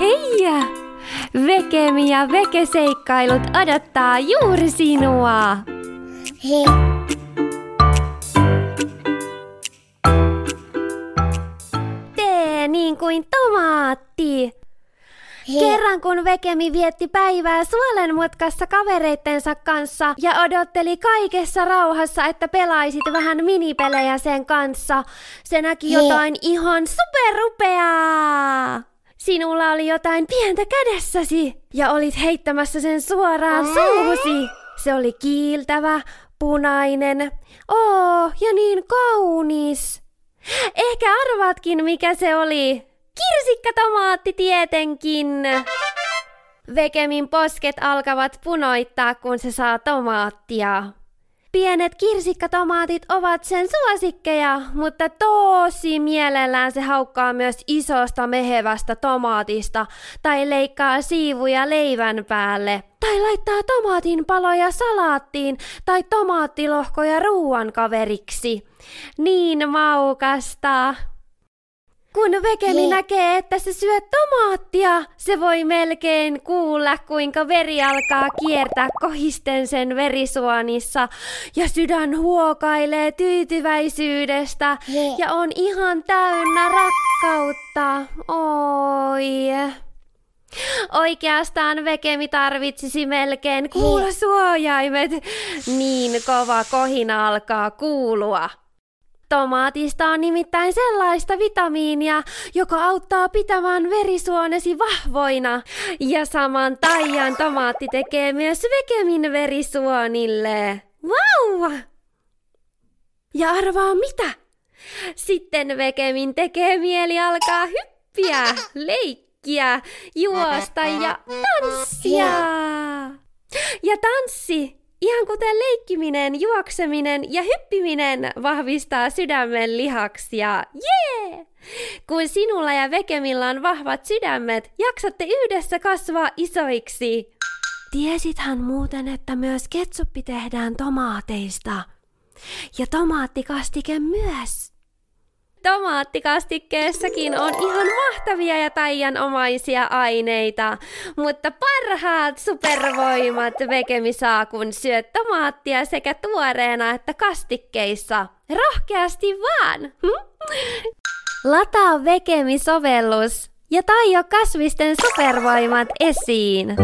Hei! Vekemi ja vekeseikkailut odottaa juuri sinua. Hei. Tee niin kuin tomaatti. Kerran kun Vekemi vietti päivää suolenmutkassa kavereittensa kanssa ja odotteli kaikessa rauhassa, että pelaisit vähän minipelejä sen kanssa, se näki Hei. jotain ihan superupeaa. Sinulla oli jotain pientä kädessäsi ja olit heittämässä sen suoraan suuhusi. Se oli kiiltävä, punainen, oo ja niin kaunis. Ehkä arvaatkin, mikä se oli. Kirsikkatomaatti tietenkin. Vekemin posket alkavat punoittaa, kun se saa tomaattia. Pienet kirsikkatomaatit ovat sen suosikkeja, mutta tosi mielellään se haukkaa myös isosta mehevästä tomaatista tai leikkaa siivuja leivän päälle. Tai laittaa tomaatin paloja salaattiin tai tomaattilohkoja ruuan kaveriksi. Niin maukasta! Kun Vekemi Hei. näkee, että se syö tomaattia, se voi melkein kuulla, kuinka veri alkaa kiertää kohisten sen verisuonissa. Ja sydän huokailee tyytyväisyydestä Hei. ja on ihan täynnä rakkautta. Oi. Oikeastaan Vekemi tarvitsisi melkein kuulosuojaimet. Niin kova kohina alkaa kuulua. Tomaatista on nimittäin sellaista vitamiinia, joka auttaa pitämään verisuonesi vahvoina. Ja saman taian tomaatti tekee myös vekemin verisuonille. Vau! Ja arvaa mitä? Sitten vekemin tekee mieli alkaa hyppiä, leikkiä, juosta ja tanssia. Ja tanssi Ihan kuten leikkiminen, juokseminen ja hyppiminen vahvistaa sydämen lihaksia. Jee! Kun sinulla ja Vekemillä on vahvat sydämet, jaksatte yhdessä kasvaa isoiksi. Tiesithän muuten, että myös ketsuppi tehdään tomaateista. Ja tomaattikastike myös. Tomaattikastikkeessakin on ihan mahtavia ja taianomaisia aineita, mutta parhaat supervoimat Vekemi saa, kun syöt tomaattia sekä tuoreena että kastikkeissa. Rohkeasti vaan! Hm? Lataa Vekemi-sovellus ja taio kasvisten supervoimat esiin.